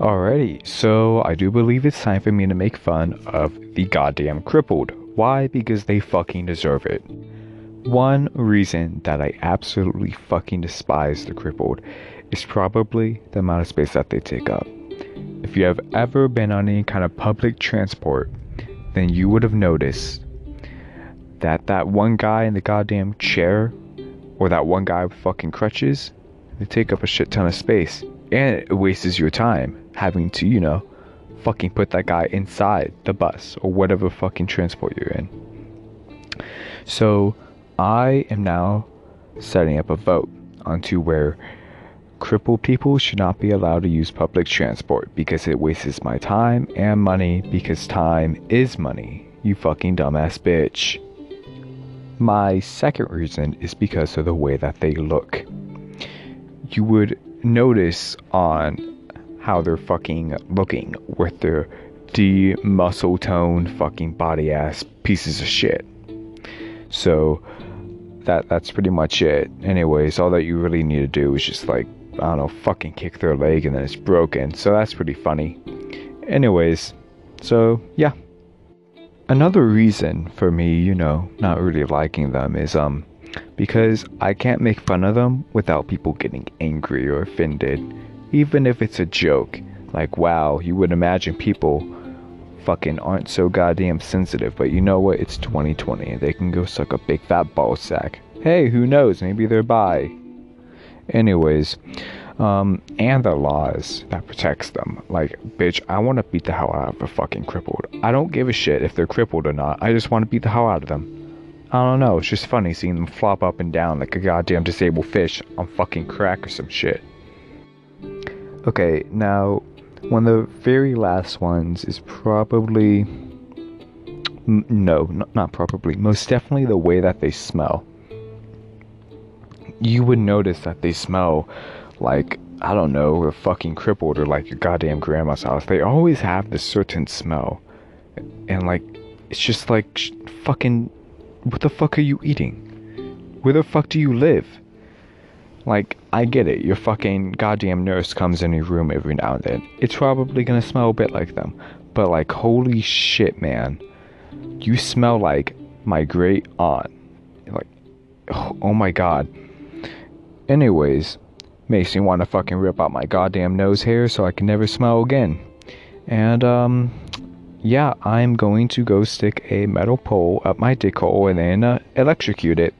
Alrighty, so I do believe it's time for me to make fun of the goddamn crippled. Why? Because they fucking deserve it. One reason that I absolutely fucking despise the crippled is probably the amount of space that they take up. If you have ever been on any kind of public transport, then you would have noticed that that one guy in the goddamn chair or that one guy with fucking crutches, they take up a shit ton of space and it wastes your time having to, you know, fucking put that guy inside the bus or whatever fucking transport you're in. So, I am now setting up a vote onto where crippled people should not be allowed to use public transport because it wastes my time and money because time is money. You fucking dumbass bitch. My second reason is because of the way that they look. You would notice on how they're fucking looking with their de muscle toned fucking body ass pieces of shit. So that that's pretty much it. Anyways, all that you really need to do is just like I don't know, fucking kick their leg and then it's broken. So that's pretty funny. Anyways, so yeah. Another reason for me, you know, not really liking them is um because I can't make fun of them without people getting angry or offended, even if it's a joke. Like, wow, you would imagine people fucking aren't so goddamn sensitive, but you know what? It's 2020 they can go suck a big fat ball sack. Hey, who knows? Maybe they're bi. Anyways, um, and the laws that protects them. Like, bitch, I want to beat the hell out of a fucking crippled. I don't give a shit if they're crippled or not. I just want to beat the hell out of them. I don't know, it's just funny seeing them flop up and down like a goddamn disabled fish on fucking crack or some shit. Okay, now, one of the very last ones is probably. No, n- not probably. Most definitely the way that they smell. You would notice that they smell like, I don't know, a fucking crippled or like your goddamn grandma's house. They always have this certain smell. And like, it's just like sh- fucking what the fuck are you eating? Where the fuck do you live? Like, I get it, your fucking goddamn nurse comes in your room every now and then. It's probably gonna smell a bit like them. But, like, holy shit, man. You smell like my great aunt. Like, oh my god. Anyways, makes me want to fucking rip out my goddamn nose hair so I can never smell again. And, um, yeah, I'm going to go stick a metal pole up my dick hole and then uh, electrocute it.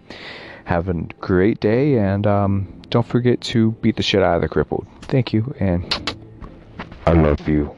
Have a great day, and um, don't forget to beat the shit out of the crippled. Thank you, and I love you.